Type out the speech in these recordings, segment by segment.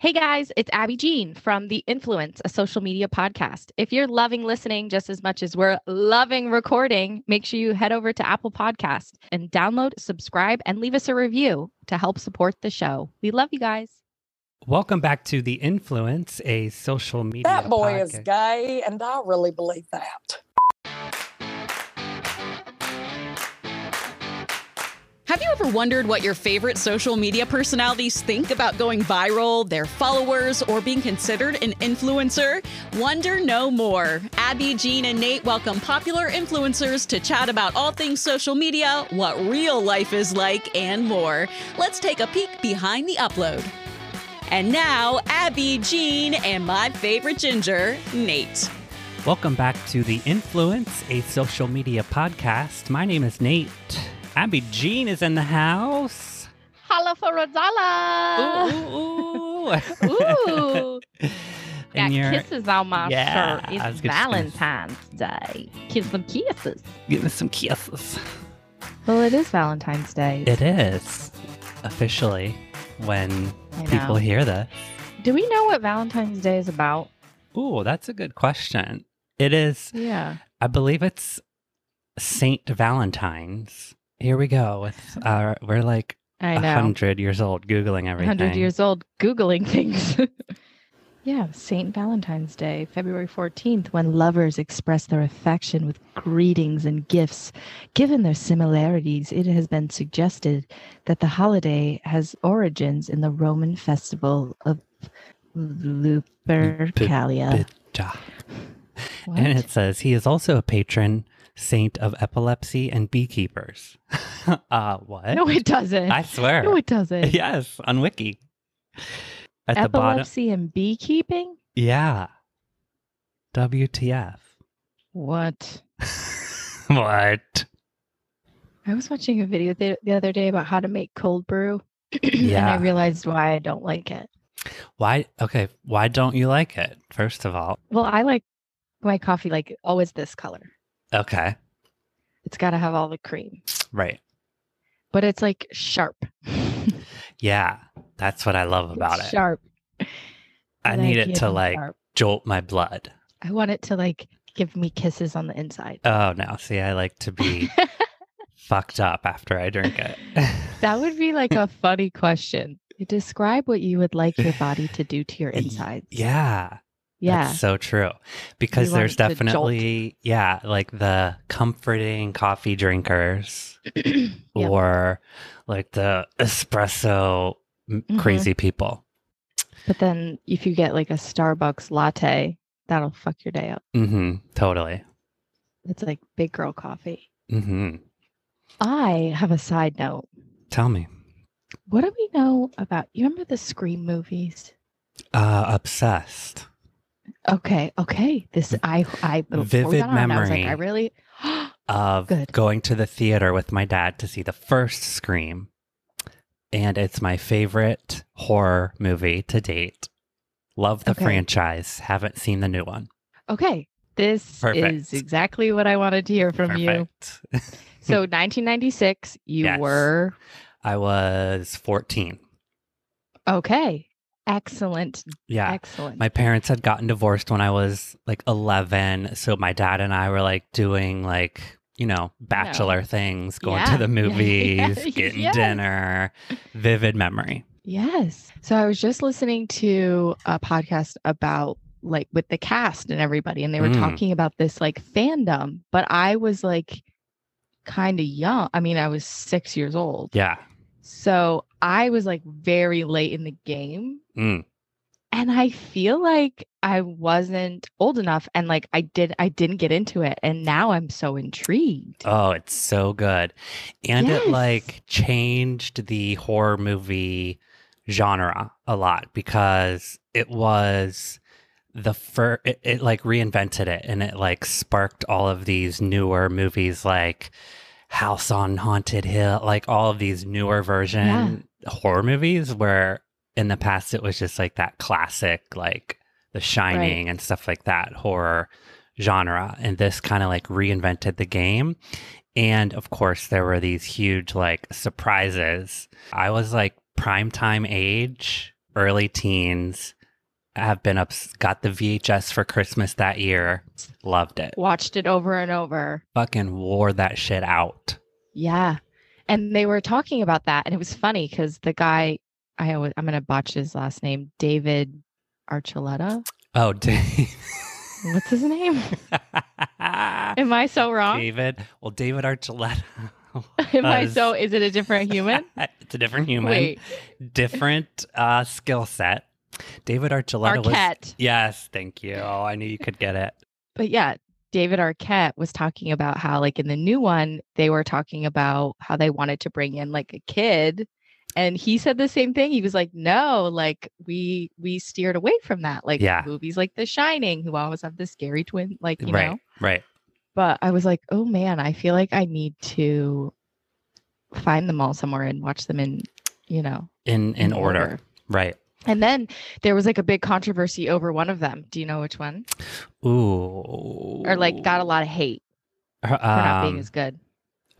Hey guys, it's Abbie Jean from The Influence, a social media podcast. If you're loving listening just as much as we're loving recording, make sure you head over to Apple Podcast and download, subscribe, and leave us a review to help support the show. We love you guys. Welcome back to The Influence, a social media That boy podcast. is gay, and I really believe that. Have you ever wondered what your favorite social media personalities think about going viral, their followers, or being considered an influencer? Wonder no more. Abbie, Jean, and Nate welcome popular influencers to chat about all things social media, what real life is like, and more. Let's take a peek behind the upload. And now, Abbie, Jean, and my favorite ginger, Nate. Welcome back to The Influence, a social media podcast. My name is Nate. Abbie Jean is in the house. Holla for Rosala. Ooh, ooh, Ooh. Got and kisses on my Yeah, shirt. It's Valentine's Day. Kiss some kisses. Give us some kisses. Well, it is Valentine's Day. It is officially when people hear this. Do we know what Valentine's Day is about? Ooh, that's a good question. It is, Yeah. I believe it's Saint Valentine's. Here we go with our, we're like I a know. hundred years old, Googling everything. 100 years old googling things yeah saint valentine's day february 14th when lovers express their affection with greetings and gifts given their similarities it has been suggested that the holiday has origins in the roman festival of lupercalia Bitcha. What? And it says he is also a patron saint of epilepsy and beekeepers. uh, what? no it doesn't I swear. no it doesn't yes, on Wiki. At the bottom. epilepsy and beekeeping Yeah. WTF. what what? I was watching a video the, the other day about how to make cold brew. and I realized why I don't like it. Why? Okay. Why don't you like it? First of all. Well, I like my coffee like always this color. Okay. It's got to have all the cream, Right. but it's like sharp. Yeah. That's what I love about It's it. Sharp. I like need it it to like sharp. jolt my blood. I want it to like give me kisses on the inside. Oh, no. See, I like to be fucked up after I drink it. that would be like a funny question. Describe what you would like your body to do to your insides. yeah. Yeah. That's so true. Because there's definitely, yeah, like the comforting coffee drinkers Yeah. or like the espresso m- Mhm. crazy people. But then if you get like a Starbucks latte, that'll fuck your day up. Mm-hmm. Totally. It's like big girl coffee. Mm-hmm. I have a side note. Tell me. What do we know about you remember the Scream movies? Uh, obsessed. Okay, okay. This I I Vivid on, I was like, memory. I really Of Good. going to the theater with my dad to see the first Scream. And it's my favorite horror movie to date. Love the Okay. franchise. Haven't seen the new one. Okay. This Perfect. is exactly what I wanted to hear from you. So 1996, you Yes. were I was 14. okay. Excellent. Yeah. Excellent. My parents had gotten divorced when I was like 11. So my dad and I were like doing like, you know, bachelor things, going Yeah. to the movies, Yeah. getting Yes. dinner. Vivid memory. yes. So I was just listening to a podcast about like with the cast and everybody and they were Mm. talking about this like fandom, but I was like kind of young. I mean, I was 6 years old. Yeah. So I was like very late in the game. Mm. And I feel like I wasn't old enough and like I did I didn't get into it. And now I'm so intrigued. Oh, it's so good. And it like changed the horror movie genre a lot because it was the first, it, it like reinvented it and it like sparked all of these newer movies like House on Haunted Hill, like all of these newer version horror movies where in the past it was just like that classic, like The Shining and stuff like that horror genre. And this kind of like reinvented the game. And of course, there were these huge like surprises. I was like prime time age early teens. Have been up, got the VHS for Christmas that year. Loved it. Watched it over and over. Fucking wore that shit out. Yeah. And they were talking about that. And it was funny because the guy, I always, I'm going to botch his last name, David Archuleta. Oh, Dave. What's his name? Am I so wrong? David. Well, David Archuleta. Am I so, is it a different human? it's a different human, Wait, different uh, skill set. David Archuleta was. Arquette. Yes, thank you. Oh, I knew you could get it. But yeah, David Arquette was talking about how, like, in the new one, they were talking about how they wanted to bring in like a kid. And he said the same thing. He was like, no, like we we steered away from that. Like Yeah. movies like The Shining, who always have the scary twin, like, you right, know. right. But I was like, oh man, I feel like I need to find them all somewhere and watch them in, you know, In in, order. right? And then there was like a big controversy over one of them. Do you know which one? Ooh. Or like got a lot of hate for not being Um, as good.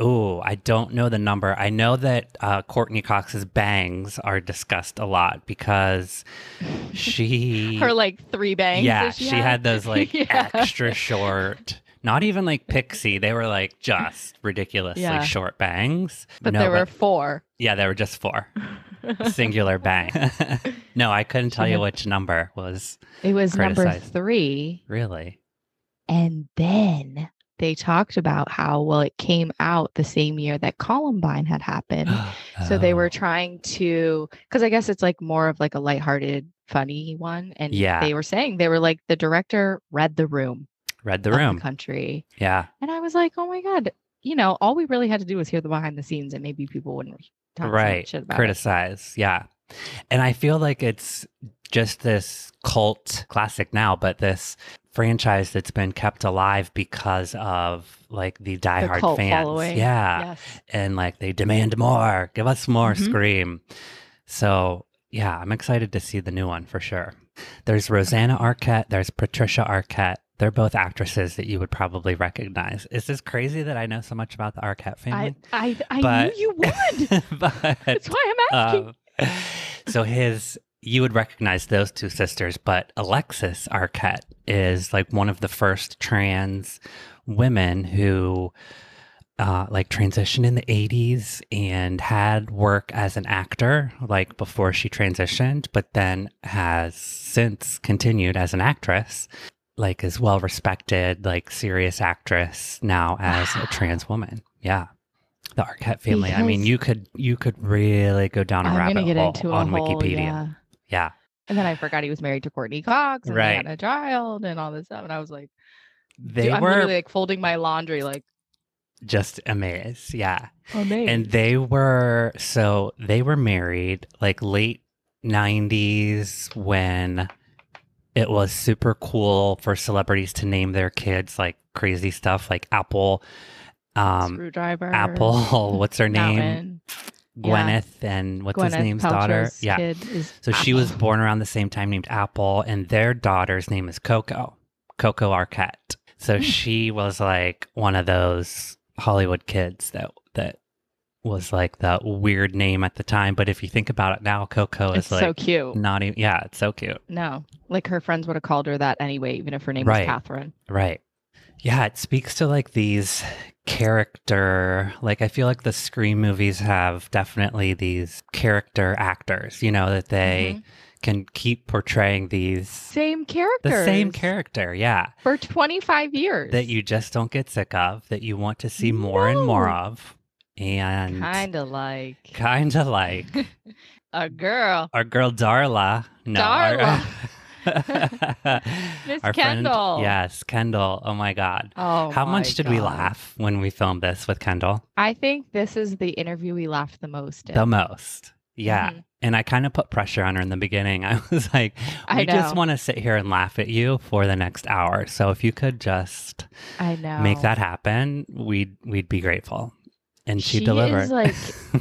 Ooh, I don't know the number. I know that uh, Courteney Cox's bangs are discussed a lot because she. Her like three bangs. yeah, she, she, had those like Yeah. extra short, not even like pixie. They were like just ridiculously Yeah. short bangs. but No, there were four. Yeah, there were just four singular bang. no, I couldn't tell you uh-huh. which number was It was number three. really. And then they talked about how, well, it came out the same year that Columbine had happened. So they were Oh. trying to, because I guess it's like more of like a lighthearted, funny one. And Yeah. they were saying they were like the director read the room, read the room. the country, Yeah, and I was like, oh my god, you know, all we really had to do was hear the behind the scenes, and maybe people wouldn't talk so much right. about it. Criticize. Yeah, and I feel like it's just this cult classic now, but this franchise that's been kept alive because of like the The diehard cult fans. following. Yeah, Yes. and like they demand more. Give us more. Mhm. Scream. So yeah, I'm excited to see the new one for sure. There's Rosanna Arquette. There's Patricia Arquette. They're both actresses that you would probably recognize. Is this crazy that I know so much about the Arquette I family? I, I But- knew you would. but That's why I'm asking. um, so his you would recognize those two sisters, but Alexis Arquette is like one of the first trans women who uh, like transitioned in the 80s and had work as an actor like before she transitioned, but then has since continued as an actress, like is well respected, like serious actress now as a trans woman. Yeah. The Arquette family. I mean, you could you could really go down a I'm rabbit get hole into on whole, Wikipedia. yeah. Yeah. And then I forgot he was married to Courteney Cox and Right. they had a child and all this stuff. And I was like, They dude, I'm were literally like folding my laundry, like, just amazed. Yeah. man. And they were so they were married like late 90s when it was super cool for celebrities to name their kids like crazy stuff like Apple um Screwdriver. Apple what's her name Mountain. Yeah. Gwyneth and what's his Gwyneth name's daughter yeah so she was born around the same time named Apple and their daughter's name is Coco Coco Arquette so Hmm. she was like one of those Hollywood kids that that was like the weird name at the time. But if you think about it now, Coco is It's so cute. not even. Yeah, it's so cute. No, like her friends would have called her that anyway, even if her name Right. was Catherine. Right. Yeah, it speaks to like these character. Like I feel like the Scream movies have definitely these character actors. You know that they Mhm. can keep portraying these Same characters. the same character. Yeah. for 25 years. that you just don't get sick of, that you want to see more and more of, and kind of like kind of like a girl. our girl Darla. No, our- Miss our friend- Kendahl. yes, Kendahl. Oh my God. Oh, How much did we laugh when we filmed this with Kendahl? I think this is the interview we laughed the most in. The most. Yeah. Mhm. And I kind of put pressure on her in the beginning. I was like, I we just want to sit here and laugh at you for the next hour. So if you could just I know. make that happen, we'd we'd be grateful. And she, She delivered. is like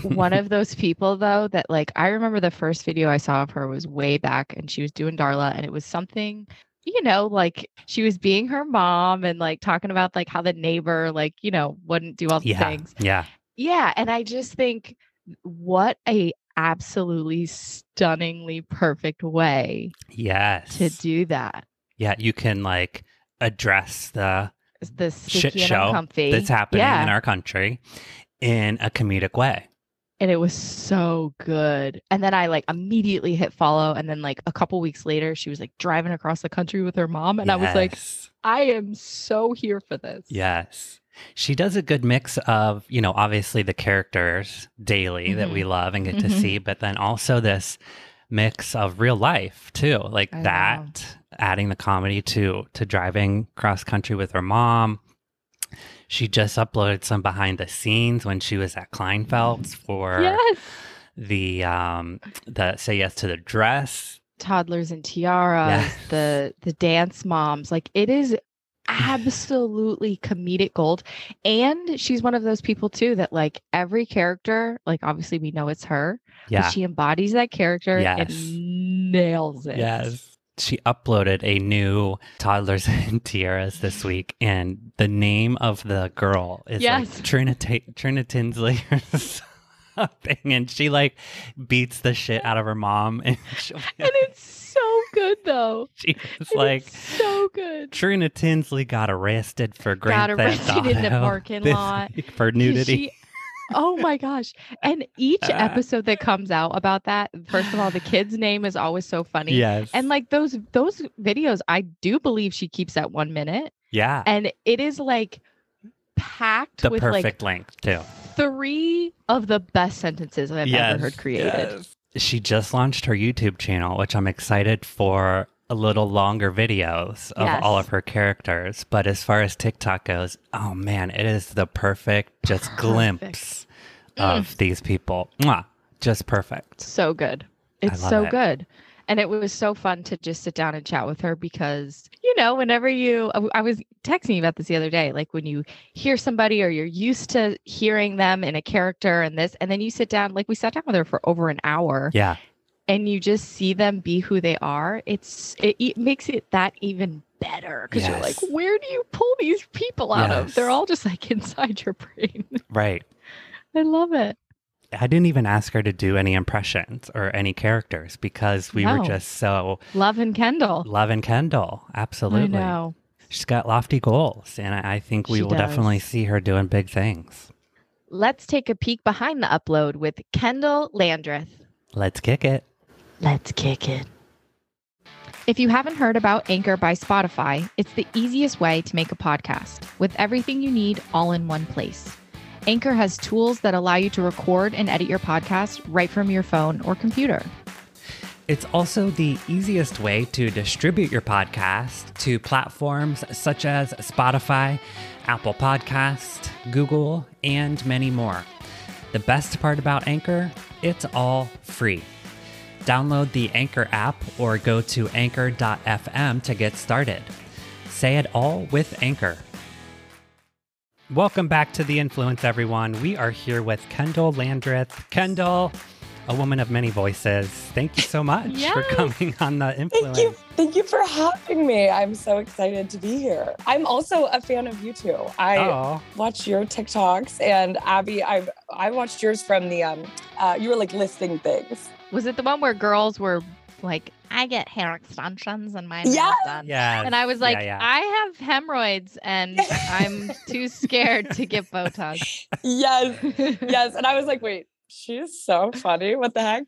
one of those people though that like I remember the first video I saw of her was way back and she was doing Darla and it was something you know like she was being her mom and like talking about like how the neighbor like you know wouldn't do all the yeah. things Yeah. yeah and I just think what a absolutely stunningly perfect way Yes. to do that. yeah, you can like address the The shit show that's happening yeah. in our country in a comedic way. and it was so good. And then I like immediately hit follow. And then like a couple weeks later, she was like driving across the country with her mom. And I was like, I am so here for this. Yes. She does a good mix of, you know, obviously the characters daily that we love and get to Mhm. see, but then also this mix of real life too. Like I know. that, adding the comedy to to driving cross country with her mom. She just uploaded some behind the scenes when she was at Kleinfeld's for Yes. the um the say yes to the dress. Toddlers and tiaras, Yes. the the dance moms. Like it is absolutely comedic gold. And she's one of those people too that like every character, like obviously we know it's her, Yeah. but she embodies that character Yes. and nails it. Yes. She uploaded a new Toddlers and Tiaras this week, and the name of the girl is Yes. like Trina, Trina Tinsley or something. And she like beats the shit out of her mom. And And it's so good though. she was And like, so good. Trina Tinsley got arrested for Grand Got Theft arrested in the parking lot. for nudity. She- oh my gosh. And each episode that comes out about that, first of all, the kid's name is always so funny. yes. And like those those videos, I do believe she keeps at one minute. yeah. And it is like packed The with perfect length, too. three of the best sentences I've ever heard created. yes. She just launched her YouTube channel, which I'm excited for a little longer videos of all of her characters. But as far as TikTok goes, oh man, it is the perfect just Perfect. glimpse Mm. of these people. Mwah, just perfect. So good. It's so it. good. And it was so fun to just sit down and chat with her because, you know, whenever you, I was texting you about this the other day, like when you hear somebody or you're used to hearing them in a character and this, and then you sit down, like we sat down with her for over an hour Yeah. And you just see them be who they are. It's, it, it makes it that even better because you're like, where do you pull these people out of? They're all just like inside your brain. Right. I love it. I didn't even ask her to do any impressions or any characters because we were just so Love and Kendahl. loving Kendahl. Absolutely. I know. She's got lofty goals, and I I think we She will definitely see her doing big things. Let's take a peek behind the upload with Kendahl Landreth. Let's kick it. Let's kick it. If you haven't heard about Anchor by Spotify, it's the easiest way to make a podcast with everything you need all in one place. Anchor has tools that allow you to record and edit your podcast right from your phone or computer. It's also the easiest way to distribute your podcast to platforms such as Spotify, Apple Podcast, Google, and many more. The best part about Anchor, it's all free. Download the Anchor app or go to anchor.fm to get started. Say it all with Anchor. Welcome back to The Influence, everyone. We are here with Kendahl Landreth. Kendahl, a woman of many voices. Thank you so much for coming on The Influence. Thank you. Thank you for having me. I'm so excited to be here. I'm also a fan of you too. I Oh, watch your TikToks and Abbie, I've I watched yours from the um uh you were like listing things. Was it the one where girls were like, I get hair extensions and my hair's Yes. done? yeah. And I was like, yeah. I have hemorrhoids and I'm too scared to get Botox. Yes. yes. And I was like, wait, she's so funny. What the heck?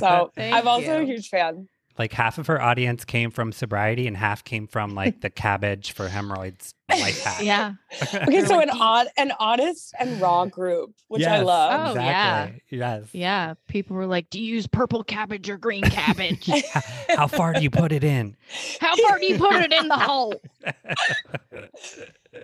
So Thank I'm also a huge fan. Like half of her audience came from sobriety and half came from like the cabbage for hemorrhoids life hack. Yeah. Okay, so an odd an honest and raw group, which I Yes, love. Oh, yeah. Yes. Yeah. People were like, Do you use purple cabbage or green cabbage? Yeah. How far do you put it in? How far do you put it in the hole?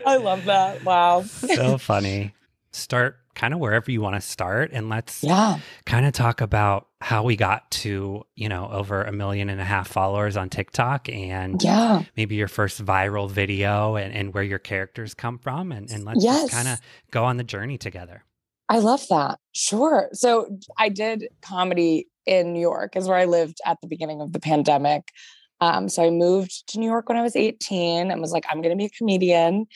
I love that. Wow. so funny. Start kind of wherever you want to start and let's Yeah. kind of talk about how we got to, you know, over a million and a half followers on TikTok and Yeah. maybe your first viral video and, and where your characters come from. And, and let's Yes. kind of go on the journey together. I love that. Sure. So I did comedy in New York, is where I lived at the beginning of the pandemic. Um, so I moved to New York when I was 18 and was like, I'm going to be a comedian.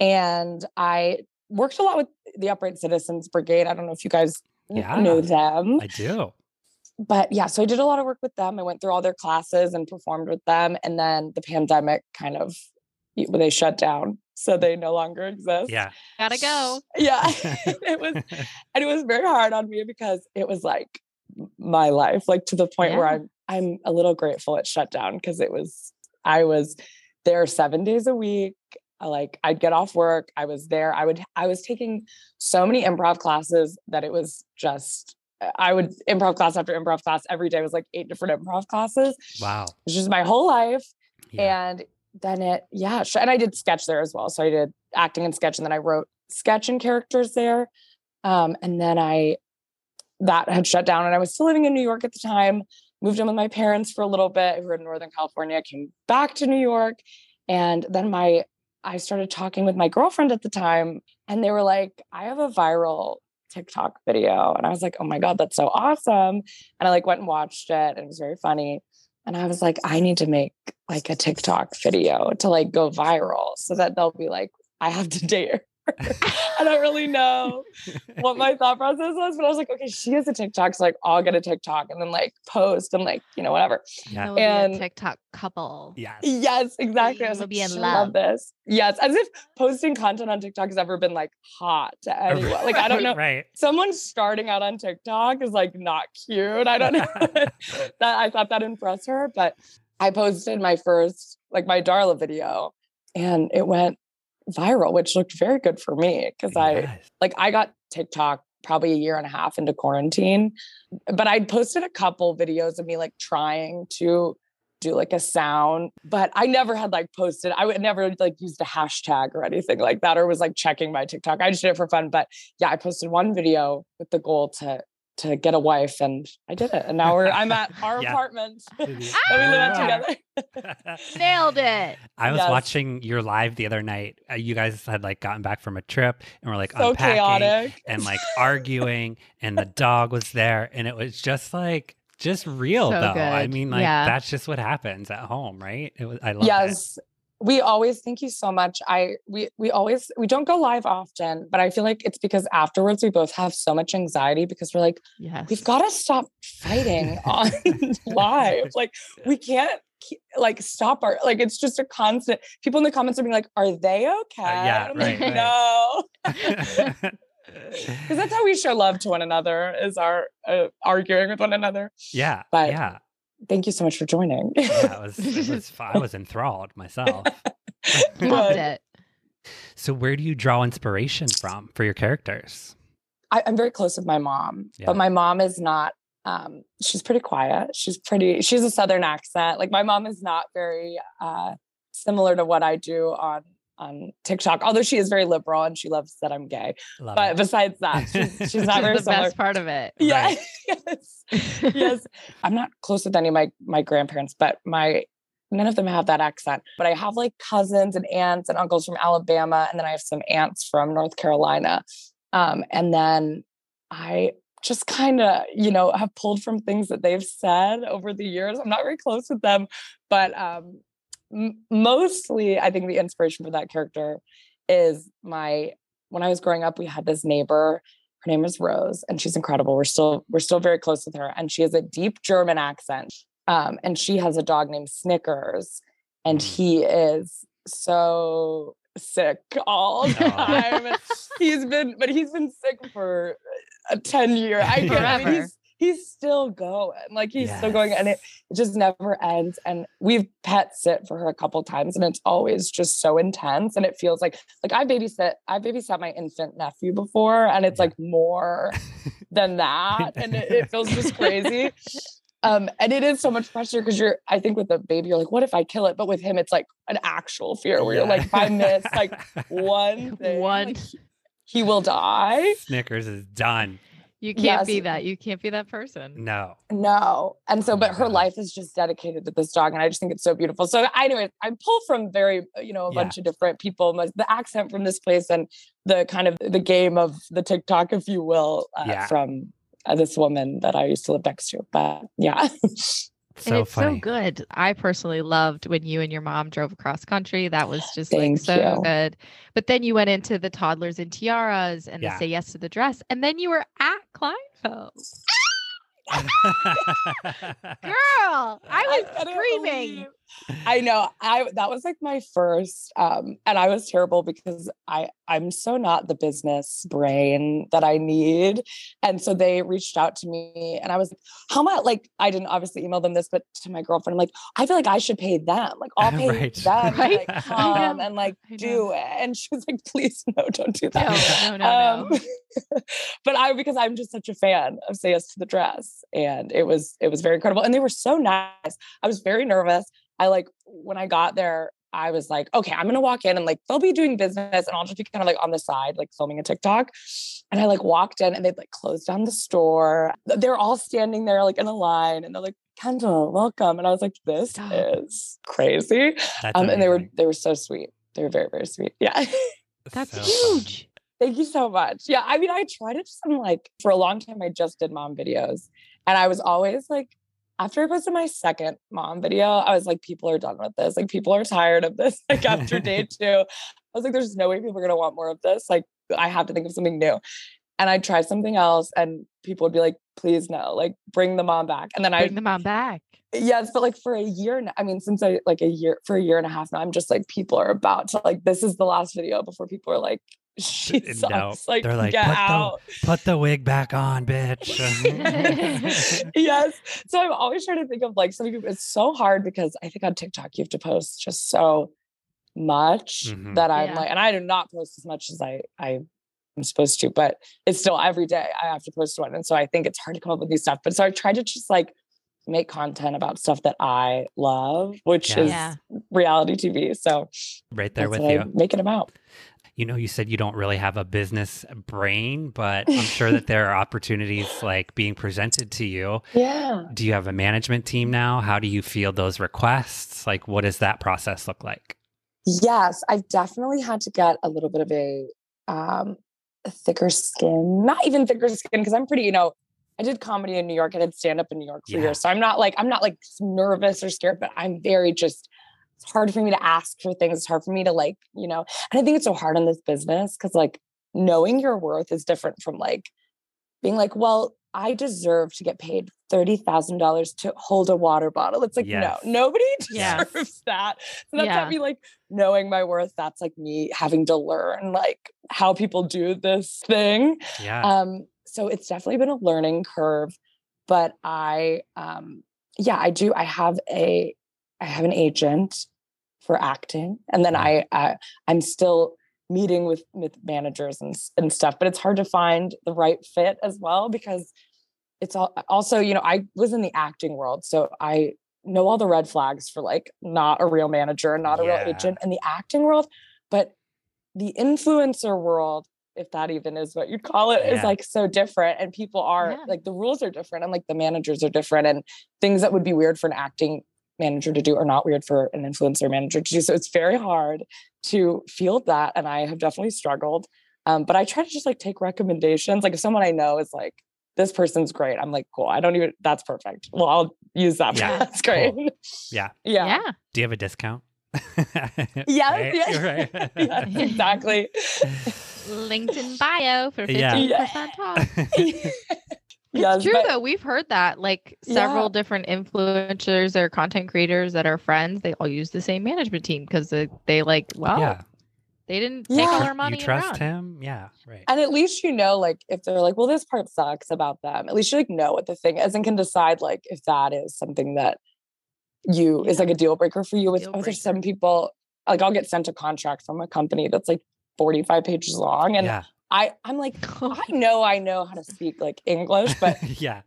And I worked a lot with the Upright Citizens Brigade. I don't know if you guys Yeah. know them. I do. but yeah, so I did a lot of work with them. I went through all their classes and performed with them. And then the pandemic kind of they shut down. So they no longer exist. Yeah. Gotta go. Yeah. it was and it was very hard on me because it was like my life, like to the point where I'm I'm a little grateful it shut down because it was I was there seven days a week. I like I'd get off work. I was there. I would I was taking so many improv classes that it was just I would improv class after improv class every day was like eight different improv classes. Wow. It was just my whole life. Yeah. And then it, yeah, and I did sketch there as well. So I did acting and sketch, and then I wrote sketch and characters there. Um, and then I, that had shut down, and I was still living in New York at the time. Moved in with my parents for a little bit, who were in Northern California. Came back to New York, and then my, I started talking with my girlfriend at the time, and they were like, "I have a viral TikTok video," and I was like, "Oh my god, that's so awesome!" And I like went and watched it, and it was very funny. And I was like, I need to make like a TikTok video to like go viral so that they'll be like, I have to date. I don't really know what my thought process was, but I was like, okay, she has a TikTok, so like I'll get a TikTok and then like post and like, you know, whatever. Yeah. Be And- a TikTok couple. Yes. Yes, exactly. I was You'll like, be in "Shit, love." love this. Yes, as if posting content on TikTok has ever been like hot to anyone. Like I don't know. Right. Someone starting out on TikTok is like not cute. I don't know. that I thought that impressed her, but I posted my first like my Darla video and it went viral, which looked very good for me because I like I got TikTok probably a year and a half into quarantine, but I'd posted a couple videos of me like trying to do like a sound, but I never had like posted, I would never like used a hashtag or anything like that, or was like checking my TikTok. I just did it for fun. But yeah, I posted one video with the goal to to get a wife and I did it. And now we're I'm at our Yeah. apartment that we live at together. Nailed it. I was Yes. watching your live the other night. Uh, you guys had like gotten back from a trip and we're like so unpacking chaotic. and like arguing, and the dog was there, and it was just like just real So though. I mean, like Yeah. that's just what happens at home, right? It was. I love it. We always thank you so much i we we always we don't go live often but i feel like it's because afterwards we both have so much anxiety because we're like Yes. we've got to stop fighting on live like we can't like stop our like it's just a constant people in the comments are being like are they okay yeah, I'm right, like, no. Because that's how we show love to one another is our uh, arguing with one another. Yeah, But- yeah, thank you so much for joining yeah. It was, it was I was enthralled myself. Loved it. So, where do you draw inspiration from for your characters? I, I'm very close with my mom, Yeah. but my mom is not. Um, she's pretty quiet. She's pretty. She's a southern accent. Like my mom is not very uh, similar to what I do on on TikTok. Although she is very liberal and she loves that I'm gay. Love But it. besides that, she's, she's not Which very the similar. best part of it. Yeah. Right. yes. yes. I'm not close with any of my my grandparents, but my none of them have that accent. But I have like cousins and aunts and uncles from Alabama, and then I have some aunts from North Carolina. Um, and then I just kind of, you know, have pulled from things that they've said over the years. I'm not very close with them, but um, m- mostly I think the inspiration for that character is my when I was growing up, we had this neighbor her name is Rose, and she's incredible. We're still we're still very close with her, and she has a deep German accent. Um, and she has a dog named Snickers, and Mm. he is so sick all the time. He's been, but he's been sick for a ten year. I, can't- I mean, he's he's still going, like he's still going, and it, it just never ends. And we've pet sit for her a couple times, and it's always just so intense. And it feels like like I babysit, I babysat my infant nephew before, and it's Yeah. like more than that, and it, it feels just crazy. Um, and it is so much pressure because you're, I think with the baby, you're like, what if I kill it? But with him, it's like an actual fear where you're like, if I miss like one thing, One. like, he will die. Snickers is done. You can't Yes. be that. You can't be that person. No. No. And so, Oh but her God. life is just dedicated to this dog. And I just think it's so beautiful. So, anyway, I pull from very, uh, you know, a Yeah. bunch of different people, the accent from this place and the kind of the game of the TikTok, if you will, uh, Yeah. from uh, this woman that I used to live next to. But yeah. So and it's funny. so good. I personally loved when you and your mom drove across country. That was just like so you. good. But then you went into the toddlers and tiaras and Yeah. the say yes to the dress. And then you were at Kleinfeld. Girl, I was couldn't screaming. I know. I that was like my first um and I was terrible because I I'm so not the business brain that I need. And so they reached out to me and I was like, how much like I didn't obviously email them this, but to my girlfriend, I'm like, I feel like I should pay them. Like I'll pay Right. them to, Right? like, come and like do it. And she was like, please no, don't do that. no, no, no. Um, but I because I'm just such a fan of Say Yes to the Dress, and it was it was very incredible, and they were so nice. I was very nervous. I like when I got there, I was like, okay, I'm gonna walk in and like they'll be doing business, and I'll just be kind of like on the side, like filming a TikTok. And I like walked in, and they'd like closed down the store. They're all standing there like in a line, and they're like, Kendahl, welcome. And I was like, this Stop. is crazy. That's Um, and they were they were so sweet. They were very very sweet. Yeah. That's So fun. huge. Thank you so much. Yeah, I mean, I tried it just I'm like for a long time. I just did mom videos, and I was always like, after I posted my second mom video, I was like, people are done with this. Like, people are tired of this. Like after day two, I was like, there's no way people are gonna want more of this. Like, I have to think of something new. And I'd try something else, and people would be like, please no, like bring the mom back. And then I Bring the mom back. Yes, but like for a year, now, I mean, since I like a year for a year and a half now, I'm just like people are about to like this is the last video before people are like she no, sucks. Like, they're like, get "Put the- out. Put the wig back on, bitch. yes. So I'm always trying to think of like some people. It's so hard because I think on TikTok you have to post just so much Mhm. that I'm Yeah. like, and I do not post as much as I I am supposed to, but it's still every day I have to post one, and so I think it's hard to come up with new stuff. But so I try to just like make content about stuff that I love, which Yeah. is Yeah. reality TV. So right there with you. I make it about. You know, you said you don't really have a business brain, but I'm sure that there are opportunities like being presented to you. Yeah. Do you have a management team now? How do you feel those requests? Like, what does that process look like? Yes, I've definitely had to get a little bit of a um thicker skin. Not even thicker skin because I'm pretty, you know, I did comedy in New York. I did stand up in New York for Yeah. years. So I'm not like I'm not like nervous or scared, but I'm very just it's hard for me to ask for things. It's hard for me to like, you know, and I think it's so hard in this business because like knowing your worth is different from like being like, well, I deserve to get paid thirty thousand dollars to hold a water bottle. It's like, Yes. no, nobody Yes. deserves that. So that's Yeah. not me like knowing my worth. That's like me having to learn like how people do this thing. Yeah. Um, so it's definitely been a learning curve, but I um yeah, I do. I have a I have an agent for acting, and then mm-hmm. I, I I'm still meeting with with managers and and stuff, but it's hard to find the right fit as well because it's all also you know I was in the acting world, so I know all the red flags for like not a real manager, and not a Yeah. real agent in the acting world, but the influencer world if that even is what you'd call it, is Yeah. like so different and people are Yeah. like the rules are different and like the managers are different and things that would be weird for an acting manager to do or not weird for an influencer manager to do so it's very hard to field that and i have definitely struggled um, but i try to just like take recommendations like if someone i know is like this person's great i'm like cool i don't even that's perfect well i'll use that Yeah, that's great Yeah. yeah Yeah. Do you have a discount? Yes, Right? yes. Right. yes, exactly LinkedIn bio for Yeah. 15% off. It's true but- though. We've heard that like several Yeah. different influencers or content creators that are friends, they all use the same management team because they, they like, well, yeah. they didn't take all Yeah. our money. You trust run. him? Yeah. Right. And at least you know, like, if they're like, well, this part sucks about them, at least you like know what the thing is and can decide like if that is something that you is like a deal breaker for you. With Deal oh, there's some people like I'll get sent a contract from a company that's like 45 pages long. And yeah. I I'm like, I know I know how to speak like English, but yeah.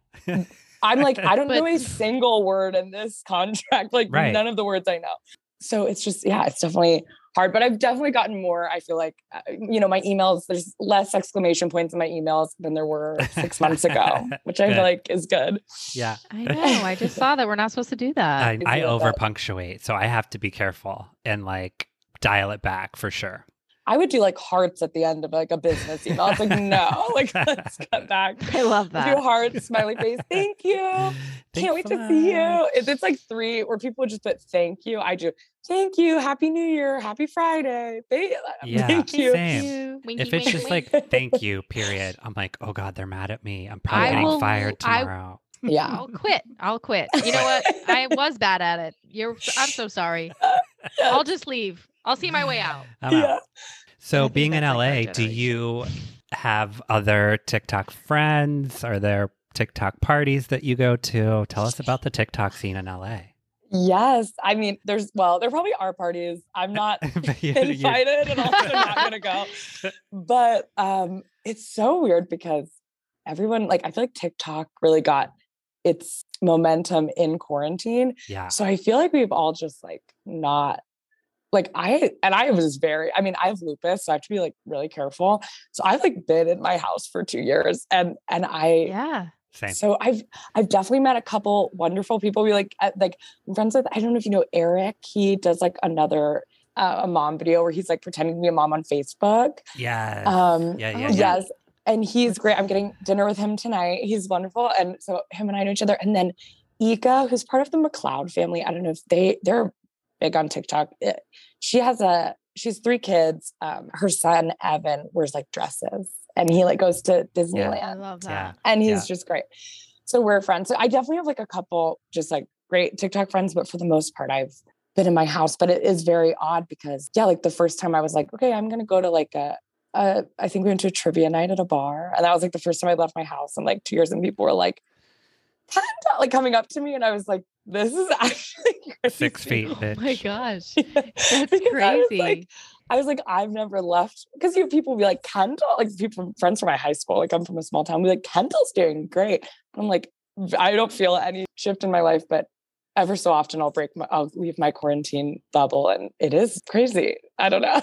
I'm like, I don't know a single word in this contract, like Right. none of the words I know. So it's just, yeah, it's definitely hard, but I've definitely gotten more. I feel like, uh, you know, my emails, there's less exclamation points in my emails than there were six months ago, which I feel like is good. yeah. I know. I just saw that we're not supposed to do that. I, I over punctuate, so I have to be careful and like dial it back for sure. I would do like hearts at the end of like a business email. It's like, no, like let's cut back. I love Do that. hearts, smiley face. Thank you. Thanks Can't wait so to see you. If it's like three where people would just put thank you, I do thank you, happy new year, happy Friday. Thank, uh, Yeah, thank you. same. Winky, If it's winky, just wink. like thank you, period, I'm like, oh god, they're mad at me. I'm probably I getting will- fired I- tomorrow. Yeah. I'll quit. I'll quit. You know what? I was bad at it. You're. I'm so sorry. I'll just leave. I'll see my way out. I'm out. yeah. So, being in that's, like, LA, do you have other TikTok friends? Are there TikTok parties that you go to? Tell us about the TikTok scene in LA. Yes. I mean, there's well, there probably are parties. I'm not But you- you- invited and also I'm not gonna go. But um it's so weird because everyone like I feel like TikTok really got its momentum in quarantine. yeah. So I feel like we've all just like not like I and I was very I mean I have lupus so I have to be like really careful. So I've like been in my house for 2 years and and I Yeah. Same. so I've I've definitely met a couple wonderful people. We like uh, like I'm friends with I don't know if you know Eric. He does like another uh, a mom video where he's like pretending to be a mom on Facebook. Yes. Um, yeah, yeah, oh, yeah. yes, and he's great. I'm getting dinner with him tonight. He's wonderful, and so him and I know each other. And then Ika, who's part of the McLeod family. I don't know if they they're big on TikTok. It- she has a she's three kids. Um, her son Evan wears like dresses, and he like goes to Disneyland I love that. Yeah. and he's Yeah. just great. So we're friends. So I definitely have like a couple just like great TikTok friends, but for the most part, I've been in my house. But it is very odd because yeah, like the first time I was like, okay, I'm gonna go to like a, a I think we went to a trivia night at a bar, and that was like the first time I left my house in like two years, and people were like, "Panda," like coming up to me, and I was like, this is actually crazy. Six feet, Oh my gosh. That's crazy. like, I was like, I've never left because you have people be like, Kendahl, like people, friends from my high school, like I'm from a small town, be like, Kendahl's doing great. I'm like, I don't feel any shift in my life, but ever so often I'll break my, I'll leave my quarantine bubble and it is crazy. I don't know.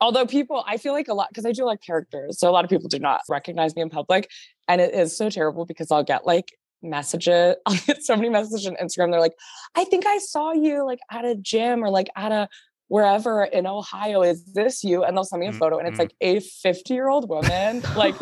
Although people, I feel like a lot, because I do like characters. So a lot of people do not recognize me in public. And it is so terrible because I'll get like messages, I'll get so many messages on Instagram. They're like, I think I saw you like at a gym or like at a wherever in Ohio. Is this you? And they'll send me a Mm, photo and it's mm. like a 50 year old woman, like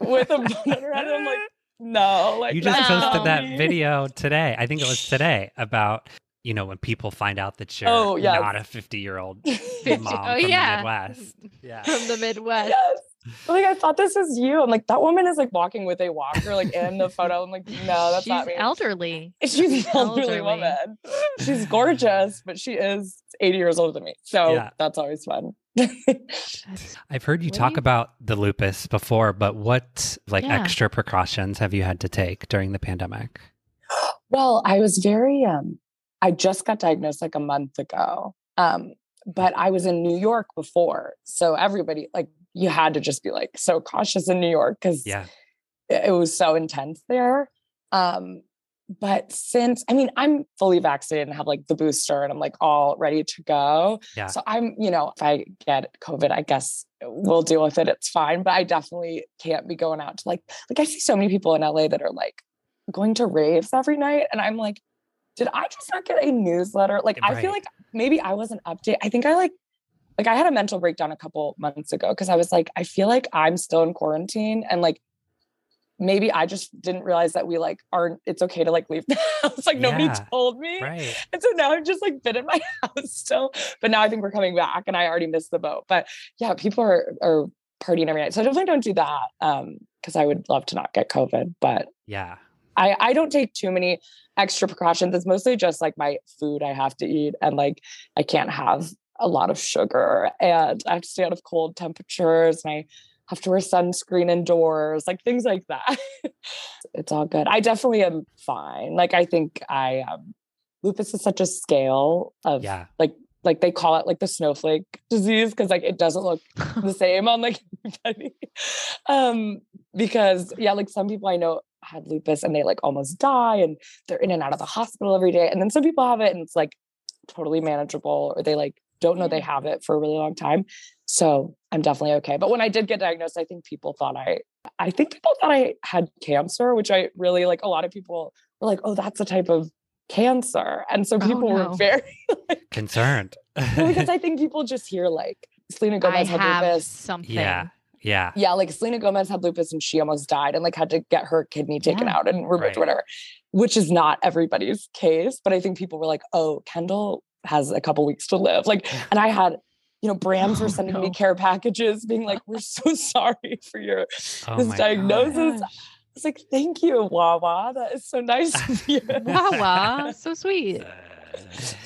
with a bun on head. And I'm like, no, like you just posted not that me. video today. I think it was today about you know when people find out that you're Oh, yes. not a 50 year old mom oh, from yeah. the Midwest. Yeah. From the Midwest. yes. I'm like I thought this is you. I'm like that woman is like walking with a walker, like in the photo. I'm like, no, that's She's not me. elderly. She's an elderly elderly. woman. She's gorgeous, but she is 80 years older than me. So Yeah. that's always fun. I've heard you What talk you- about the lupus before, but what like Yeah. extra precautions have you had to take during the pandemic? Well, I was very um I just got diagnosed like a month ago. Um but I was in New York before. So everybody like you had to just be like so cautious in New York cuz Yeah. it it was so intense there. Um but since I mean I'm fully vaccinated and have like the booster and I'm like all ready to go. Yeah. So I'm, you know, if I get COVID, I guess we'll deal with it. It's fine. But I definitely can't be going out to like like I see so many people in LA that are like going to raves every night. And I'm like, did I just not get a newsletter? Like I feel like maybe I wasn't updated. I think I like like I had a mental breakdown a couple months ago because I was like, I feel like I'm still in quarantine and like maybe I just didn't realize that we like aren't it's okay to like leave the house. like nobody told me. Right. And so now I've just like been in my house still. But now I think we're coming back and I already missed the boat. But yeah, people are are partying every night. So I definitely don't do that. Um, because I would love to not get COVID. But Yeah. I, I don't take too many extra precautions. It's mostly just like my food I have to eat and like I can't have a lot of sugar and I have to stay out of cold temperatures and I have to wear sunscreen indoors, like things like that. it's all good. I definitely am fine. Like I think I um lupus is such a scale of Yeah. like like they call it like the snowflake disease because like it doesn't look the same on like everybody. Um, because yeah, like some people I know had lupus and they like almost die and they're in and out of the hospital every day. And then some people have it and it's like totally manageable or they like don't know they mm-hmm. have it for a really long time. So I'm definitely okay. But when I did get diagnosed, I think people thought I I think people thought I had cancer, which I really like a lot of people were like, oh, that's a type of cancer. And so Oh, people no. were very Concerned. because I think people just hear like Selena I Gomez had have lupus. something. yeah. Yeah. Yeah, like Selena Gomez had lupus and she almost died and like had to get her kidney taken Yeah. out and removed Right. whatever, which is not everybody's case. But I think people were like, oh, Kendahl has a couple weeks to live. Like, and I had, you know, brands Oh, were sending me care packages being like, we're so sorry for your Oh this my diagnosis. Gosh. was like, thank you, Wawa. That is so nice of you. Wawa, so sweet.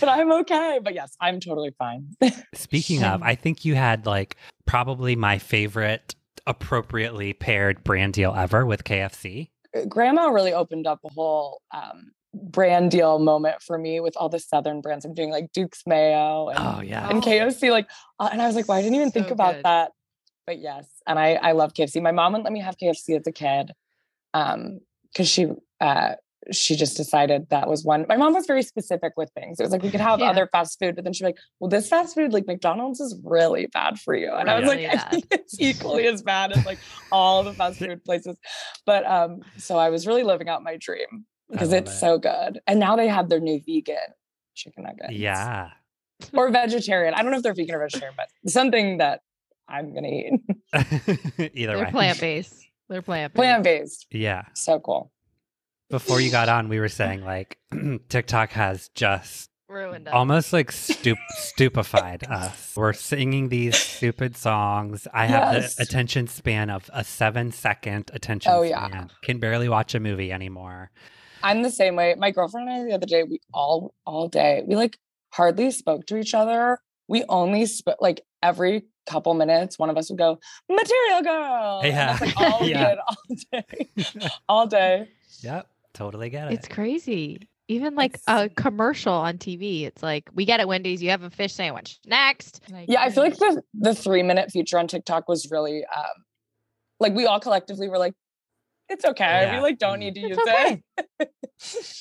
but I'm okay. But yes, I'm totally fine. Speaking of, I think you had like probably my favorite appropriately paired brand deal ever with KFC. Grandma really opened up a whole um, brand deal moment for me with all the Southern brands. I'm doing like Duke's Mayo and, Oh yeah. and Oh. KFC. Like, uh, and I was like, well, I didn't even think about good. that. But yes, and I I love KFC. My mom wouldn't let me have KFC as a kid, um, because she uh she just decided that was one. My mom was very specific with things. It was like we could have Yeah. other fast food, but then she'd be like, well, this fast food, like McDonald's, is really bad for you. And I was Really like, I think it's equally as bad as like all the fast food places. But um, so I was really living out my dream because it's it. so good. And now they have their new vegan chicken nuggets. Yeah. Or vegetarian. I don't know if they're vegan or vegetarian, but something that I'm gonna eat. Either They're way. plant based. They're plant based. Plant based. Yeah. So cool. Before you got on, we were saying like TikTok has just Ruined us. almost like stup- stupefied us. We're singing these stupid songs. I have Yes. the attention span of a seven second attention Oh, yeah. span. Can barely watch a movie anymore. I'm the same way. My girlfriend and I the other day, we all all day, we like hardly spoke to each other. We only spoke like every couple minutes, one of us would go, Material Girl. Yeah. like all Yeah. did all day. all day. Yep. Totally get it. It's crazy. Even like a commercial on TV, it's like we get it, Wendy's. You have a fish sandwich. Next. Like, Yeah, I feel like the the three minute feature on TikTok was really um like we all collectively were like, it's okay. Yeah. We like don't Mm. need to It's use okay. it.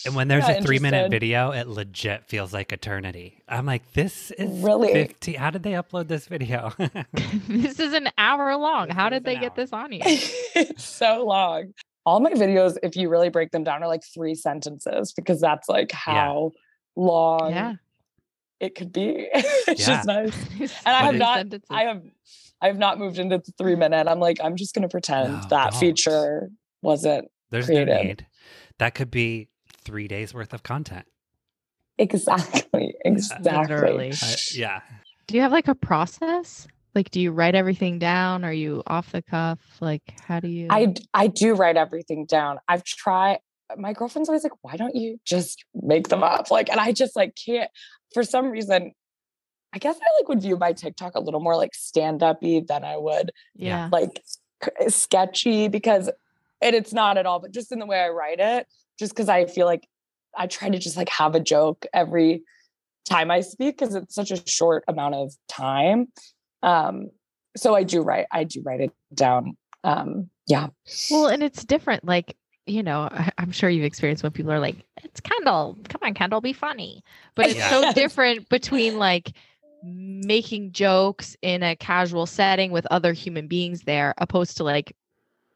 And when there's Not a three minute video, it legit feels like eternity. I'm like, this is Really? 50. How did they upload this video? this is an hour long. This How is did they get hour. this on you? it's so long. All my videos, if you really break them down, are like three sentences because that's like how long yeah. it could be. it's just nice. And And I have not, I have, I have not moved into the three minute. I'm like, I'm just gonna pretend No, that don't. feature wasn't there's no Creative. need. That could be three days worth of content. exactly, exactly. Literally. I- yeah. Do you have like a process? Like, do you write everything down? Are you off the cuff? Like, how do you? i i do write everything down. I've tried. My girlfriend's always like, "Why don't you just make them up?" Like, and I just like can't. For some reason, I guess I like would view my TikTok a little more like stand uppy than I would yeah. like sketchy because, and it's not at all. But just in the way I write it, just because I feel like I try to just like have a joke every time I speak because it's such a short amount of time. Um, so I do write. I do write it down. Um, yeah. Well, and it's different. Like, you know, I, I'm sure you've experienced when people are like, "It's Kendahl. Come on, Kendahl, be funny." But it's so different between like making jokes in a casual setting with other human beings there, opposed to like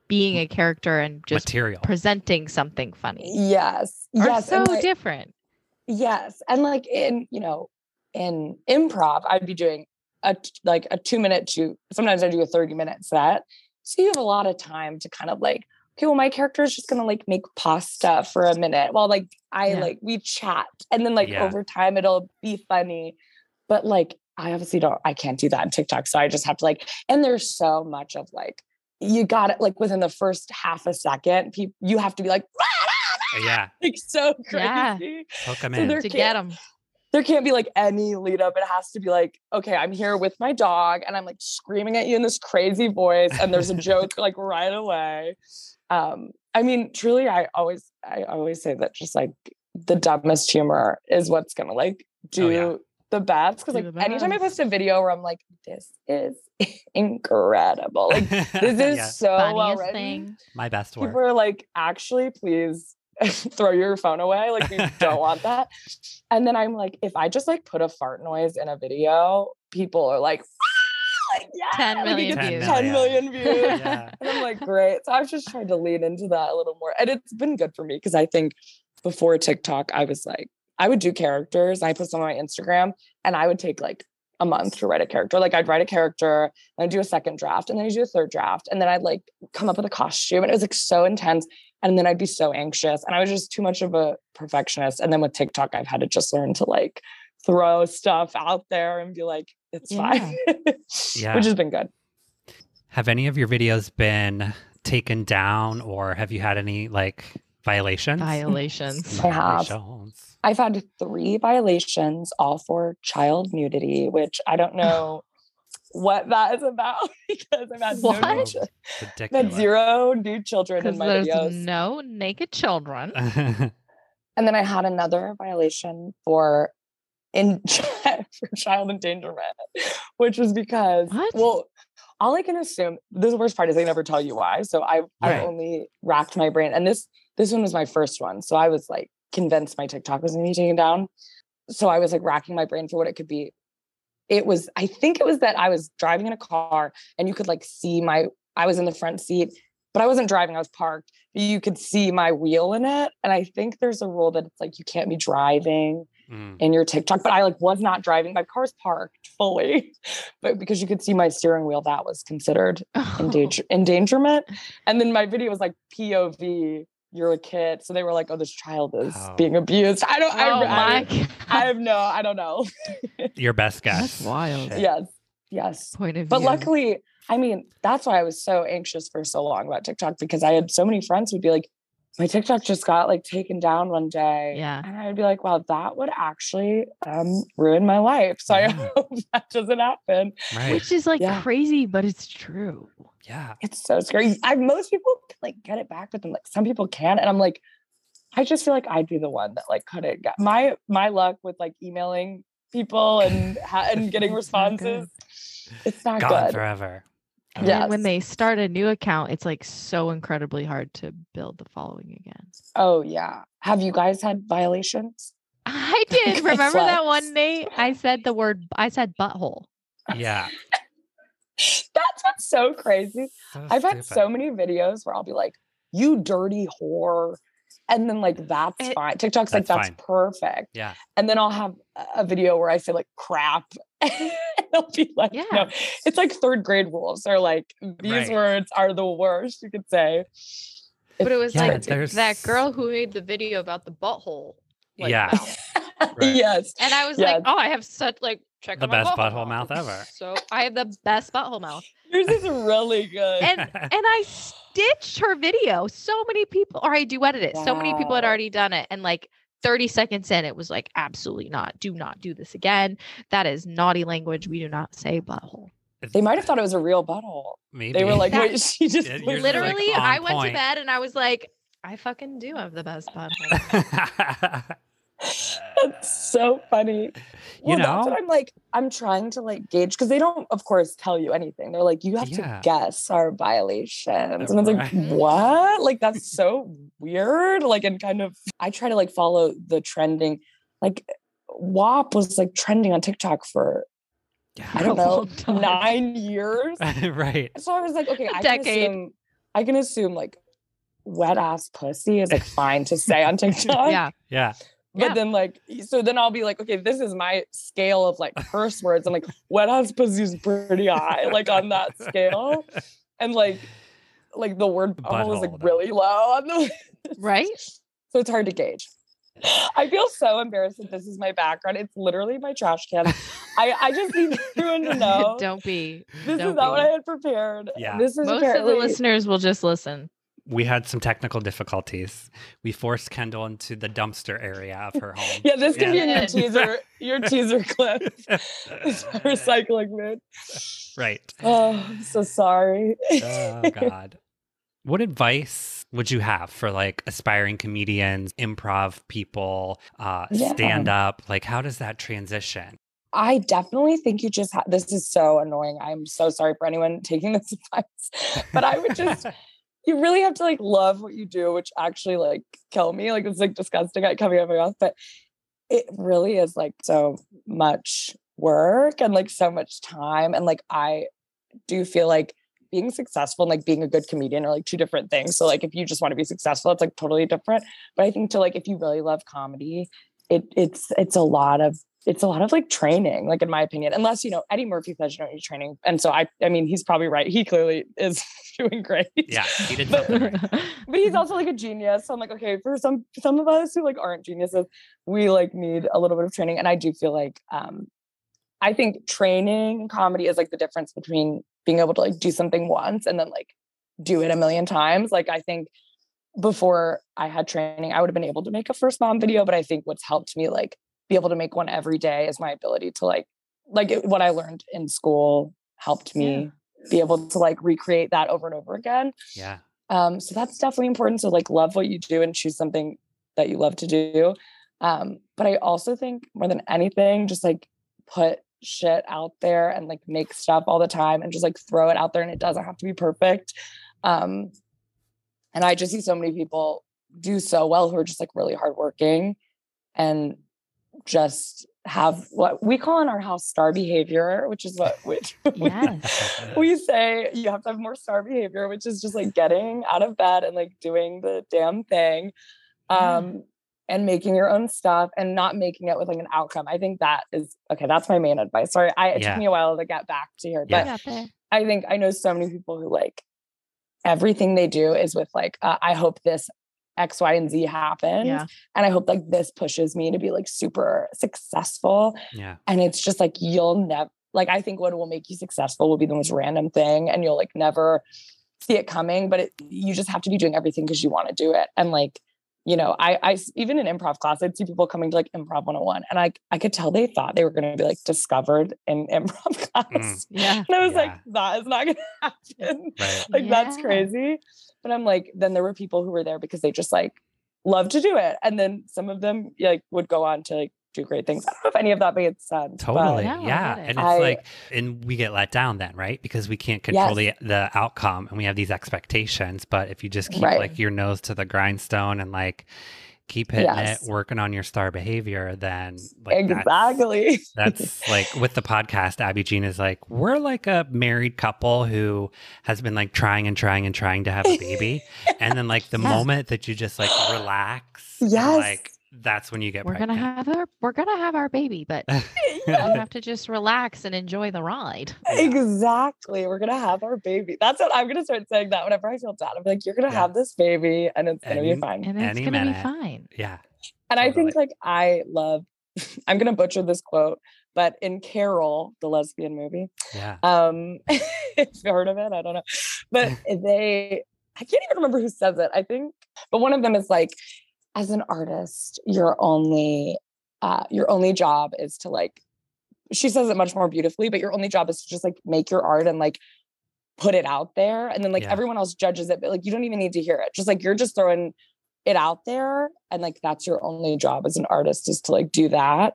being a character and just Material. presenting something funny. Yes. Are Yes. so like, different. yes. And like in, you know, in improv, I'd be doing a like a two minute to sometimes I do a 30 minute set. So you have a lot of time to kind of like, okay, well, my character is just gonna like make pasta for a minute while like I Yeah. like we chat. And then like Yeah. over time it'll be funny. But like I obviously don't I can't do that on TikTok. So I just have to like, and there's so much of like you got it like within the first half a second, people you have to be like, yeah. like so crazy. Yeah. Hook them So in. they're- To get them. there can't be like any lead up. It has to be like, okay, I'm here with my dog and I'm like screaming at you in this crazy voice, and there's a joke like right away. Um, I mean, truly, I always I always say that just like the dumbest humor is what's gonna like do Oh, yeah. the best. Cause Do like the anytime I post a video where I'm like, this is incredible. Like this is Yeah. so well Funniest written. thing. My best word. People are like, actually, please throw your phone away. Like, we don't want that. And then I'm like, if I just like put a fart noise in a video, people are like, "Ah!" like yeah, 10 like, it views. 10 million views. Yeah. And I'm like, great. So I've just tried to lean into that a little more. And it's been good for me because I think before TikTok, I was like, I would do characters. I put some on my Instagram and I would take like a month to write a character. Like I'd write a character and I'd do a second draft and then I'd do a third draft. And then I'd like come up with a costume. And it was like so intense. And then I'd be so anxious. And I was just too much of a perfectionist. And then with TikTok, I've had to just learn to like throw stuff out there and be like, it's fine. Yeah. Which has been good. Have any of your videos been taken down or have you had any like violations? Violations. I have. Violations. I've had three violations, all for child nudity, which I don't know what that is about because I've had, no What? nude chil- I've had zero nude children in my there's videos. no naked children. And then I had another violation for in for child endangerment, which was because What? well, all I can assume the worst part is they never tell you why. So I Right. I've only racked my brain. And this this one was my first one. So I was like convinced my TikTok was gonna be taken down. So I was like racking my brain for what it could be. It was, I think it was that I was driving in a car and you could like see my I was in the front seat, but I wasn't driving, I was parked you could see my wheel in it. And I think there's a rule that it's like you can't be driving Mm. in your TikTok, but I like was not driving. My car's parked fully, but because you could see my steering wheel, that was considered endanger- endangerment. And then my video was like POV, you're a kid. So they were like, oh, this child is Oh. being abused. I don't, I, Oh I, my god. I have no, I don't know. Your best guess. That's wild. Shit. yes, yes. Point of But view. luckily, I mean, that's why I was so anxious for so long about TikTok because I had so many friends who'd be like, my TikTok just got like taken down one day. Yeah. And I would be like, wow, that would actually um, ruin my life. So I hope that doesn't happen. Right. Which is like Yeah. crazy, but it's true. Yeah. It's so scary. I most people can like get it back, but then like some people can. And I'm like, I just feel like I'd be the one that like couldn't get my my luck with like emailing people and ha- and getting It's not good. responses. It's not Gone good. forever. And then when they start a new account, it's like so incredibly hard to build the following again. Oh yeah. Have you guys had violations? I did. Remember that one day I said the word I said butthole. Yeah. That's what's so crazy. So I've had so many videos where I'll be like, you dirty whore. And then like that's It- fine. TikTok's like That's that's fine. perfect. Yeah. And then I'll have a- a video where I say like crap. and they'll be like, Yeah. no, it's like third grade rules. They're like, these Right. words are the worst, you could say. But it was Yeah, like there's- that girl who made the video about the butthole. like, Yeah. mouth. Right. yes. And I was Yeah. like, oh, I have such like check The out my best butthole mouth mouth. ever. So I have the best butthole mouth. Yours is really good. And and I stitched her video. So many people, or I duetted it. So many people had already done it, and like 30 seconds in, it was like, absolutely not. Do not do this again. That is naughty language. We do not say butthole. they might have thought it was a real butthole. Maybe. They were like, That- wait, she just Yeah, put yours is, it- Literally, on I went point. to bed and I was like, I fucking do have the best butthole. That's so funny. Well, that's know? what I'm like. I'm trying to like gauge because they don't, of course, tell you anything. They're like, you have Yeah. to guess our violations, and it's Right. like, what? Like that's so weird. Like, and kind of, I try to like follow the trending. Like, WAP was like trending on TikTok for yeah. I don't know nine years. right. So I was like, okay, I can assume, I can assume like wet ass pussy is like fine to say on TikTok. yeah. Yeah. But Yeah. then like so then I'll be like, okay, this is my scale of like curse words. I'm like, wet pussy is pretty high, like on that scale. And like like the word butthole is like really low on the Right? so it's hard to gauge. I feel so embarrassed that this is my background. It's literally my trash can. I, I just need everyone to know don't be. this don't is not what. I had prepared. Yeah. This is Most apparently of the listeners will just listen. We had some technical difficulties. We forced Kendahl into the dumpster area of her home. Yeah, this can be in your teaser, your teaser clip. It's recycling bin. right. Oh, I'm so sorry. Oh God. What advice would you have for like aspiring comedians, improv people, uh, Yeah. stand up? Like, how does that transition? I definitely think you just have this is so annoying. I'm so sorry for anyone taking this advice, but I would just you really have to like love what you do, which actually like kill me. Like it's like disgusting coming out of my mouth, but it really is like so much work and like so much time. And like I do feel like being successful and like being a good comedian are like two different things. So like if you just want to be successful, it's like totally different. But I think to like if you really love comedy, it it's it's a lot of it's a lot of like training, like in my opinion, unless you know Eddie Murphy says you don't need training. And so I I mean he's probably right. He clearly is doing great. Yeah, he did But- But he's also like a genius. So I'm like, okay, for some some of us who like aren't geniuses, we like need a little bit of training. And I do feel like um I think training in comedy is like the difference between being able to like do something once and then like do it a million times. Like I think before I had training, I would have been able to make a first mom video, but I think what's helped me like be able to make one every day is my ability to like like it, what I learned in school helped me be able to like recreate that over and over again. Yeah. Um, so that's definitely important. So like love what you do and choose something that you love to do. Um, but I also think more than anything, just like put shit out there and like make stuff all the time and just like throw it out there and it doesn't have to be perfect. Um, and I just see so many people do so well who are just like really hardworking and just have what we call in our house star behavior, which is what which Yes. we say you have to have more star behavior, which is just like getting out of bed and like doing the damn thing. Yeah. Um and making your own stuff and not making it with like an outcome. I think that is okay. That's my main advice. Sorry, I it Yeah. took me a while to get back to here, Yeah. but Got. I think I know so many people who like everything they do is with like, uh, I hope this X, Y, and Z happens. Yeah. And I hope like this pushes me to be like super successful. Yeah. And it's just like, you'll never, like, I think what will make you successful will be the most random thing and you'll like never see it coming, but it, you just have to be doing everything because you want to do it. And like, you know, I, I even in improv class, I'd see people coming to like improv 101 and I, I could tell they thought they were going to be like discovered in improv mm. class. Yeah. And I was like, that is not going to happen. Right. Like, that's crazy. But I'm like, then there were people who were there because they just like love to do it. And then some of them like would go on to like do great things. I don't know if any of that made sense. Totally. No, I yeah. it. And it's I- like, and we get let down then, right? Because we can't control Yes. the the outcome and we have these expectations. But if you just keep Right. like your nose to the grindstone and like keep hitting Yes. it, working on your star behavior, then like exactly. That's like with the podcast, Abbie Jean is like, we're like a married couple who has been like trying and trying and trying to have a baby. and then like the Yeah. moment that you just like relax, and, Yes. like that's when you get We're pregnant. gonna have our we're gonna have our baby, but you have to just relax and enjoy the ride. Exactly. We're gonna have our baby. That's what I'm gonna start saying that whenever I feel down. I'm like, you're gonna Yeah. have this baby and it's gonna be fine. And it's gonna minute. be fine. yeah. And I think like I love I'm gonna butcher this quote, but in Carol, the lesbian movie, Yeah. um if you heard of it, I don't know. But they I can't even remember who says it. I think, but one of them is like, as an artist, your only uh your only job is to like she says it much more beautifully, but your only job is to just like make your art and like put it out there. And then like Yeah. everyone else judges it, but like you don't even need to hear it. Just like you're just throwing it out there. And like that's your only job as an artist is to like do that.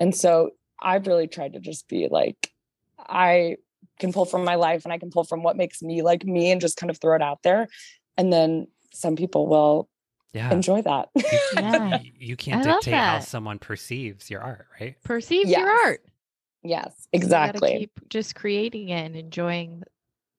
And so I've really tried to just be like, I can pull from my life and I can pull from what makes me like me and just kind of throw it out there. And then some people will Yeah. enjoy that. Yeah. You- You can't I love dictate how someone perceives your art, right? Perceive your art. yes, You gotta exactly. keep just creating it and enjoying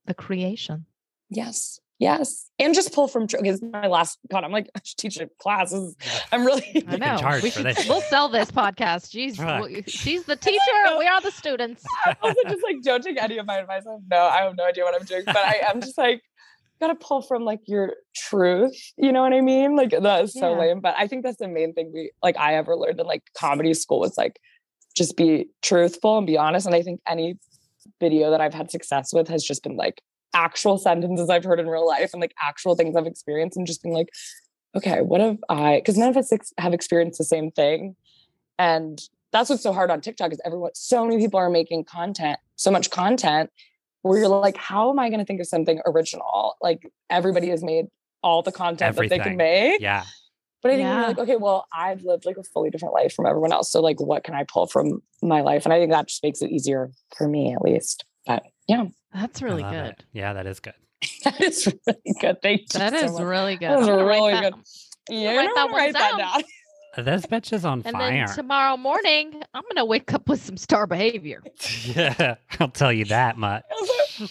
the creation. Yes. Yes. And just pull from because my last God, I'm like I should teach a classes. I'm really I know. charge we for should, this. we'll sell this podcast. She's Fuck. w- she's the teacher. We are the students. I'm also just like don't take any of my advice. I have no, I have no idea what I'm doing, but I am just like gotta pull from like your truth. You know what I mean? Like that is so Yeah. lame. But I think that's the main thing we like I ever learned in like comedy school was like just be truthful and be honest. And I think any video that I've had success with has just been like actual sentences I've heard in real life and like actual things I've experienced and just being like, okay, what have I because none of us have experienced the same thing. And that's what's so hard on TikTok is everyone so many people are making content, so much content where you're like, how am I going to think of something original? Like everybody has made all the content that they can make. Yeah. But I think Yeah. you're like, okay, well, I've lived like a fully different life from everyone else. So like what can I pull from my life? And I think that just makes it easier for me at least. But yeah, That's really good. it. Yeah, that is good. that is really good. Thank you. That so is much. really good. That was I'm gonna write really that- good. Yeah, write I'm that gonna write that down. down. This bitch is on And fire. then tomorrow morning, I'm gonna wake up with some star behavior. yeah, I'll tell you that much.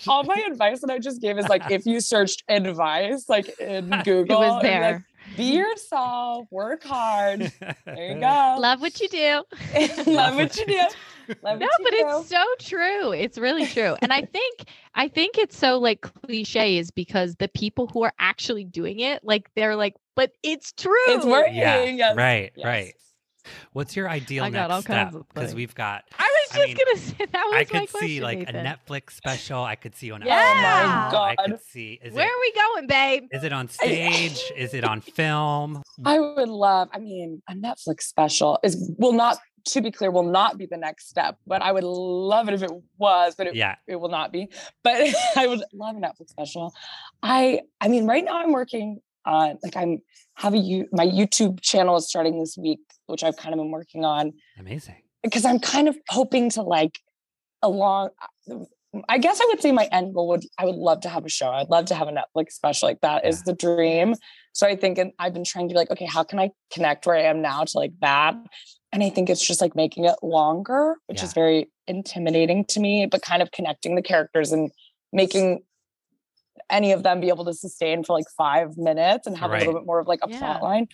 All my advice that I just gave is like if you searched advice like in It Google, was it'd be like, be yourself, work hard. There you go. Love what you do. Love what you do. Love No, what you but do. it's so true. It's really true. And I think I think it's so like cliche is because the people who are actually doing it, like they're like, but it's true. It's working. yeah, yes, right, yes. right. What's your ideal I got next all step? Because we've got I was just I mean, gonna say that was I my could question, see like Nathan. a Netflix special. I could see you on a Yeah. Oh my film. I could see. Is Where it are we going, babe? is it on stage? is it on film? I would love, I mean, a Netflix special is will not, to be clear, will not be the next step, but I would love it if it was, but it, Yeah. it will not be. But I would love a Netflix special. I I mean, right now I'm working on like I'm have a you my YouTube channel is starting this week, which I've kind of been working on Amazing. because I'm kind of hoping to like along uh, I guess I would say my end goal would I would love to have a show. I'd love to have a Netflix special. Like that is the dream. So I think and I've been trying to be like, okay, how can I connect where I am now to like that? And I think it's just like making it longer, which Yeah. is very intimidating to me, but kind of connecting the characters and making any of them be able to sustain for like five minutes and have a little bit more of like a Yeah. plot line.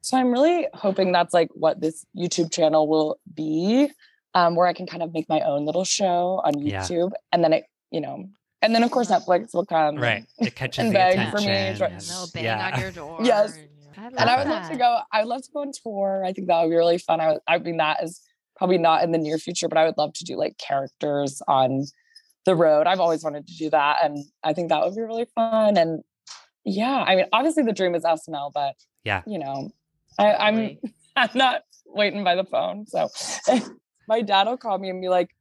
So I'm really hoping that's like what this YouTube channel will be, um, where I can kind of make my own little show on Yeah. YouTube, and then it, you know, and then of course Netflix will come. Right. It catches and the beg attention. for me, it's right. And and- they'll bang yeah. on your door. Yes. and- I And I would love to go. I would love to go on tour. I think that would be really fun. I, would, I mean, that is probably not in the near future, but I would love to do like characters on the road. I've always wanted to do that, and I think that would be really fun. And yeah, I mean, obviously the dream is SNL, but Yeah. you know, I, I'm I'm not waiting by the phone. So my dad will call me and be like, "Yeah,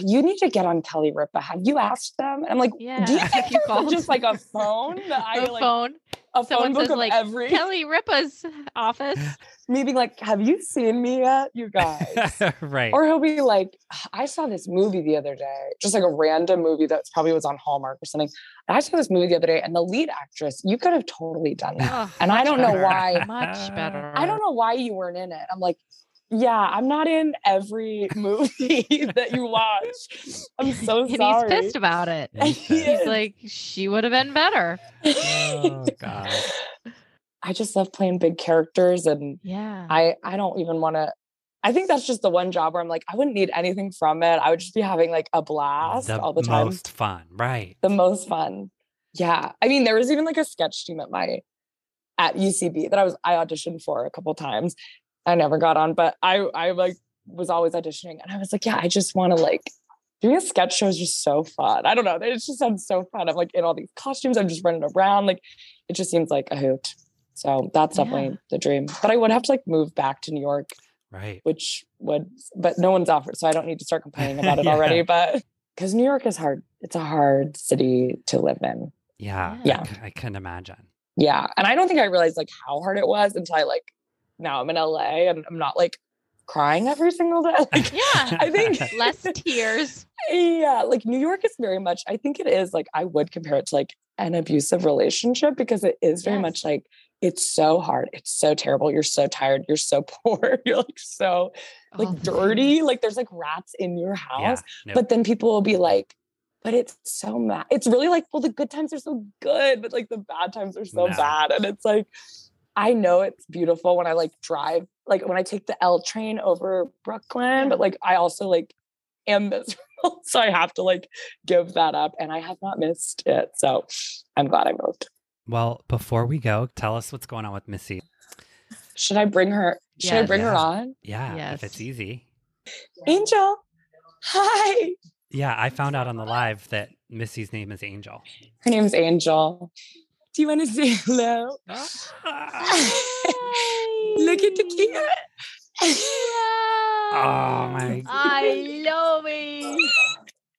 you need to get on Kelly Ripa. Have you asked them? And I'm like, Yeah. do you Have think you called? just like a phone I a like phone. a phone Someone book says of like every Kelly Ripa's office. me being like, have you seen me yet, you guys? right. or he'll be like, I saw this movie the other day, just like a random movie that probably was on Hallmark or something. I saw this movie the other day, and the lead actress, you could have totally done that. Ugh, And I don't know why. Much better. I don't know why you weren't in it. I'm like, yeah, I'm not in every movie that you watch. I'm so and sorry. he's pissed about it. He's He's like, she would have been better. Oh, God. I just love playing big characters and Yeah. I I don't even want to I think that's just the one job where I'm like I wouldn't need anything from it. I would just be having like a blast the all the time. The most fun. Right. the most fun. Yeah. I mean, there was even like a sketch team at my at UCB that I was I auditioned for a couple times. I never got on, but I I like was always auditioning and I was like, yeah, I just want to like doing a sketch show is just so fun. I don't know. It just sounds so fun. I'm like in all these costumes. I'm just running around. Like it just seems like a hoot. So that's Yeah. definitely the dream. But I would have to like move back to New York, Right. which would, but no one's offered. So I don't need to start complaining about it Yeah. already. But because New York is hard. It's a hard city to live in. Yeah. Yeah. I I can imagine. Yeah. And I don't think I realized like how hard it was until I like now I'm in LA and I'm not like crying every single day. Like, Yeah. I think Less tears. yeah, like New York is very much, I think it is like I would compare it to like an abusive relationship because it is very Yes. much like it's so hard. It's so terrible. You're so tired. You're so poor. You're like so like the dirty. Like there's like rats in your yeah. house. But then people will be like, but it's so mad. It's really like, well, the good times are so good, but like the bad times are so No. bad. And it's like, I know it's beautiful when I like drive, like when I take the L train over Brooklyn, but like I also like am miserable. So I have to like give that up. And I have not missed it. So I'm glad I moved. well, before we go, tell us what's going on with Missy. Should I bring her? Should I Yes. bring her on? Yeah. If it's easy. Angel. Hi. Yeah. I found out on the live that Missy's name is Angel. Her name's Angel. Do you want to say hello? Look at the cute. Oh my God. I love it.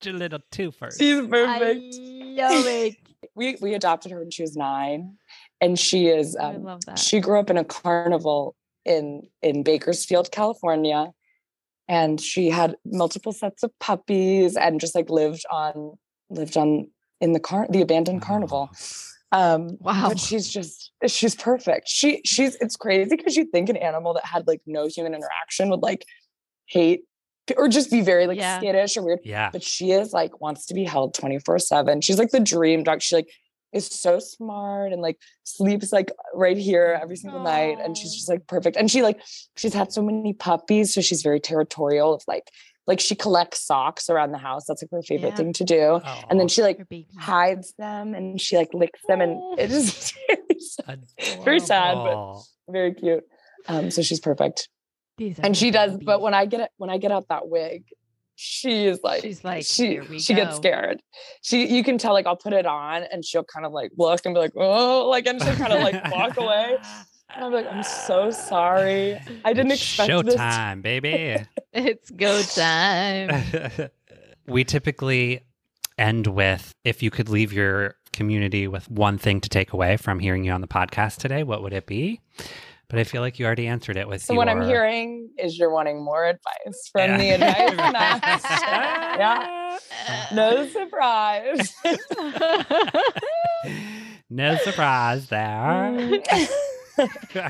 a little twofer. She's perfect. I perfect. love it. We we adopted her when she was nine, and she is I um, love that. she grew up in a carnival in in Bakersfield, California, and she had multiple sets of puppies and just like lived on lived on in the car the abandoned carnival. Um, Wow. But she's just she's perfect. She she's it's crazy because you think an animal that had like no human interaction would like hate or just be very like Yeah. skittish or weird. Yeah. But she is like wants to be held 24-7. She's like the dream dog. She like is so smart and like sleeps like right here every single night. And she's just like perfect. And she like she's had so many puppies. So she's very territorial of like like she collects socks around the house. That's like her favorite Yeah. thing to do. And then Oh, she like hides them and she like licks them and Oh. it is very, sad- adorable. very sad, but- very cute. Um, so she's perfect. And she the does. But when I get it, when I get out that wig, she is like, She's like, she "Here we she gets scared. She you can tell like I'll put it on and she'll kind of like look and be like, oh, like and she'll kind of like walk away. And I'm like, I'm so sorry. I didn't expect this. Showtime, baby. it's go time. we typically end with if you could leave your community with one thing to take away from hearing you on the podcast today, what would it be? But I feel like you already answered it with So what I'm hearing is you're wanting more advice from Yeah. the advice master. yeah. No surprise. no surprise there.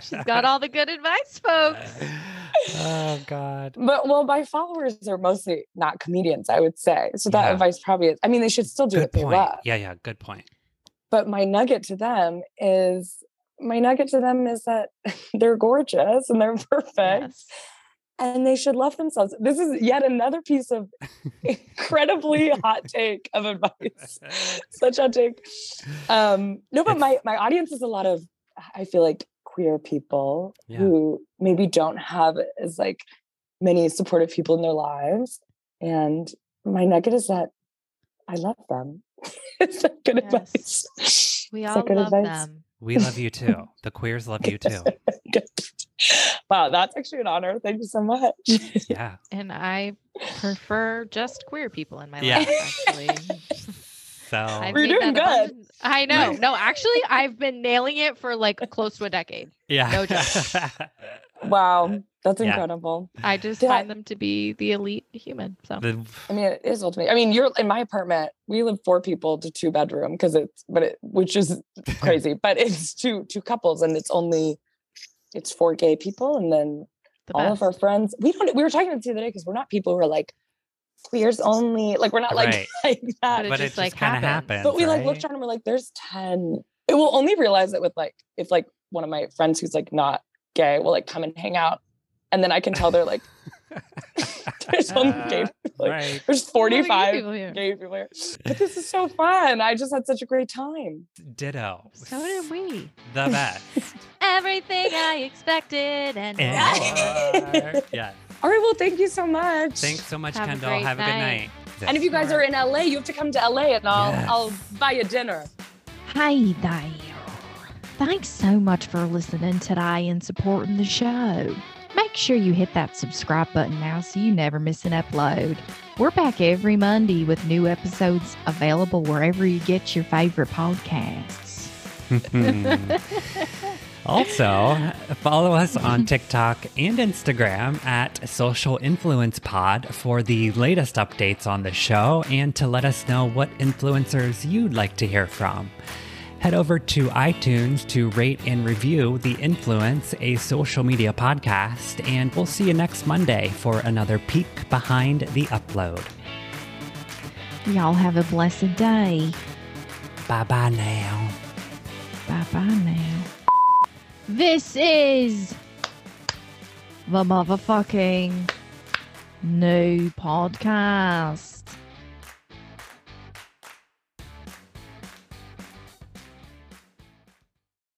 She's got all the good advice, folks. oh God. But well, my followers are mostly not comedians, I would say. So that Yeah. advice probably is. I mean, they should still do Good what they love. Yeah, yeah, good point. But my nugget to them is my nugget to them is that they're gorgeous and they're perfect Yes. and they should love themselves. This is yet another piece of incredibly hot take of advice. Such a take. Um, no, but my my audience is a lot of I feel like queer people Yeah. who maybe don't have as like many supportive people in their lives. And my nugget is that I love them. it's a good Yes. advice. We all love advice? them. We love you too. The queers love you too. wow, that's actually an honor. Thank you so much. Yeah. And I prefer just queer people in my Yeah. life, actually. So I've We're doing good. abundant- I know. No, actually, I've been nailing it for like close to a decade. yeah. no joke. wow, that's Yeah. incredible. I just Did I- find them to be the elite human. So The- I mean, it is ultimately. I mean, you're in my apartment. We live four people to two bedroom because it's, but it, which is crazy. but it's two two couples, and it's only it's four gay people, and then the all of our friends. We don't. We were talking about this the other day because we're not people who are like queers only. Like we're not like Right. like that. But it but it just, just like, kind of happens. happens. But we like looked around and we're like, there's 10. It will only realize it with like, if like one of my friends who's like not gay will like come and hang out. And then I can tell they're like, there's only gay people. Like, right. There's What are you 45 people here? gay people here. But this is so fun. I just had such a great time. Ditto. So did we. The best. Everything I expected and And more. more. yeah. All right. Well, thank you so much. Thanks so much, Have Kendahl. great Have a good night. night. And if you guys are in LA, you have to come to LA and I'll Yes. I'll buy you dinner. Hey there. Thanks so much for listening today and supporting the show. Make sure you hit that subscribe button now so you never miss an upload. We're back every Monday with new episodes available wherever you get your favorite podcasts. also, follow us on TikTok and Instagram at Social Influence Pod for the latest updates on the show and to let us know what influencers you'd like to hear from. Head over to iTunes to rate and review The Influence, a social media podcast, and we'll see you next Monday for another peek behind the upload. Y'all have a blessed day. Bye bye now. Bye bye now. This is the motherfucking new podcast.